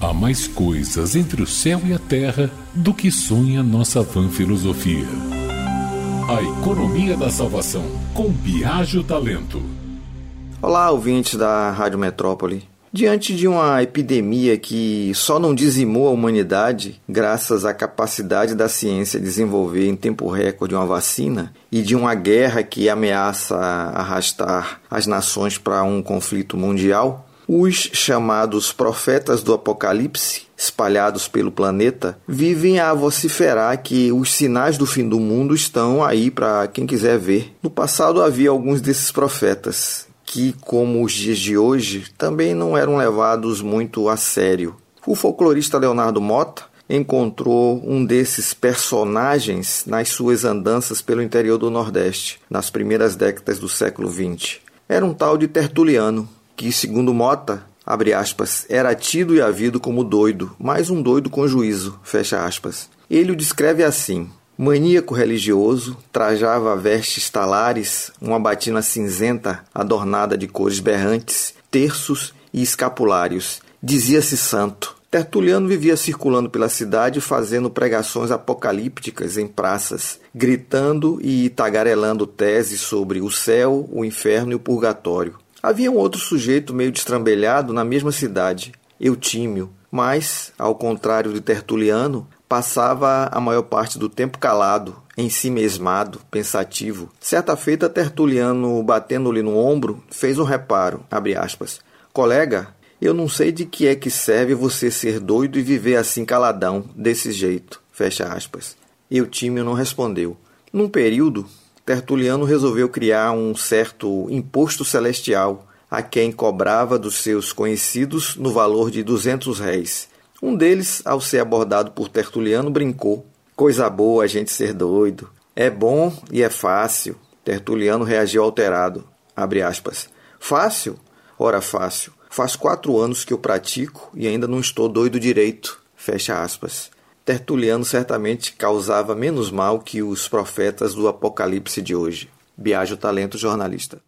Há mais coisas entre o céu e a terra do que sonha nossa vã filosofia. A economia da salvação, com Biagio Talento. Olá, ouvintes da Rádio Metrópole. Diante de uma epidemia que só não dizimou a humanidade graças à capacidade da ciência desenvolver em tempo recorde uma vacina e de uma guerra que ameaça arrastar as nações para um conflito mundial, os chamados profetas do Apocalipse, espalhados pelo planeta, vivem a vociferar que os sinais do fim do mundo estão aí para quem quiser ver. No passado havia alguns desses profetas que, como os dias de hoje, também não eram levados muito a sério. O folclorista Leonardo Mota encontrou um desses personagens nas suas andanças pelo interior do Nordeste, nas primeiras décadas do século XX. Era um tal de Tertuliano, que, segundo Mota, abre aspas, era tido e havido como doido, mas um doido com juízo, fecha aspas. Ele o descreve assim: maníaco religioso, trajava vestes talares, uma batina cinzenta adornada de cores berrantes, terços e escapulários. Dizia-se santo. Tertuliano vivia circulando pela cidade fazendo pregações apocalípticas em praças, gritando e tagarelando teses sobre o céu, o inferno e o purgatório. Havia um outro sujeito meio destrambelhado na mesma cidade, Eutímio, mas, ao contrário de Tertuliano, passava a maior parte do tempo calado, em si mesmado, pensativo. Certa feita, Tertuliano, batendo-lhe no ombro, fez um reparo, aspas, Colega, eu não sei de que é que serve você ser doido e viver assim caladão, desse jeito, fecha aspas. Eutímio não respondeu. Num período, Tertuliano resolveu criar um certo imposto celestial a quem cobrava dos seus conhecidos no valor de 200 réis. Um deles, ao ser abordado por Tertuliano, brincou: Coisa boa a gente ser doido. É bom e é fácil. Tertuliano reagiu alterado. Abre aspas. Fácil? Ora, fácil. Faz quatro anos que eu pratico e ainda não estou doido direito. Fecha aspas. Tertuliano certamente causava menos mal que os profetas do Apocalipse de hoje. Biagio Talento Jornalista.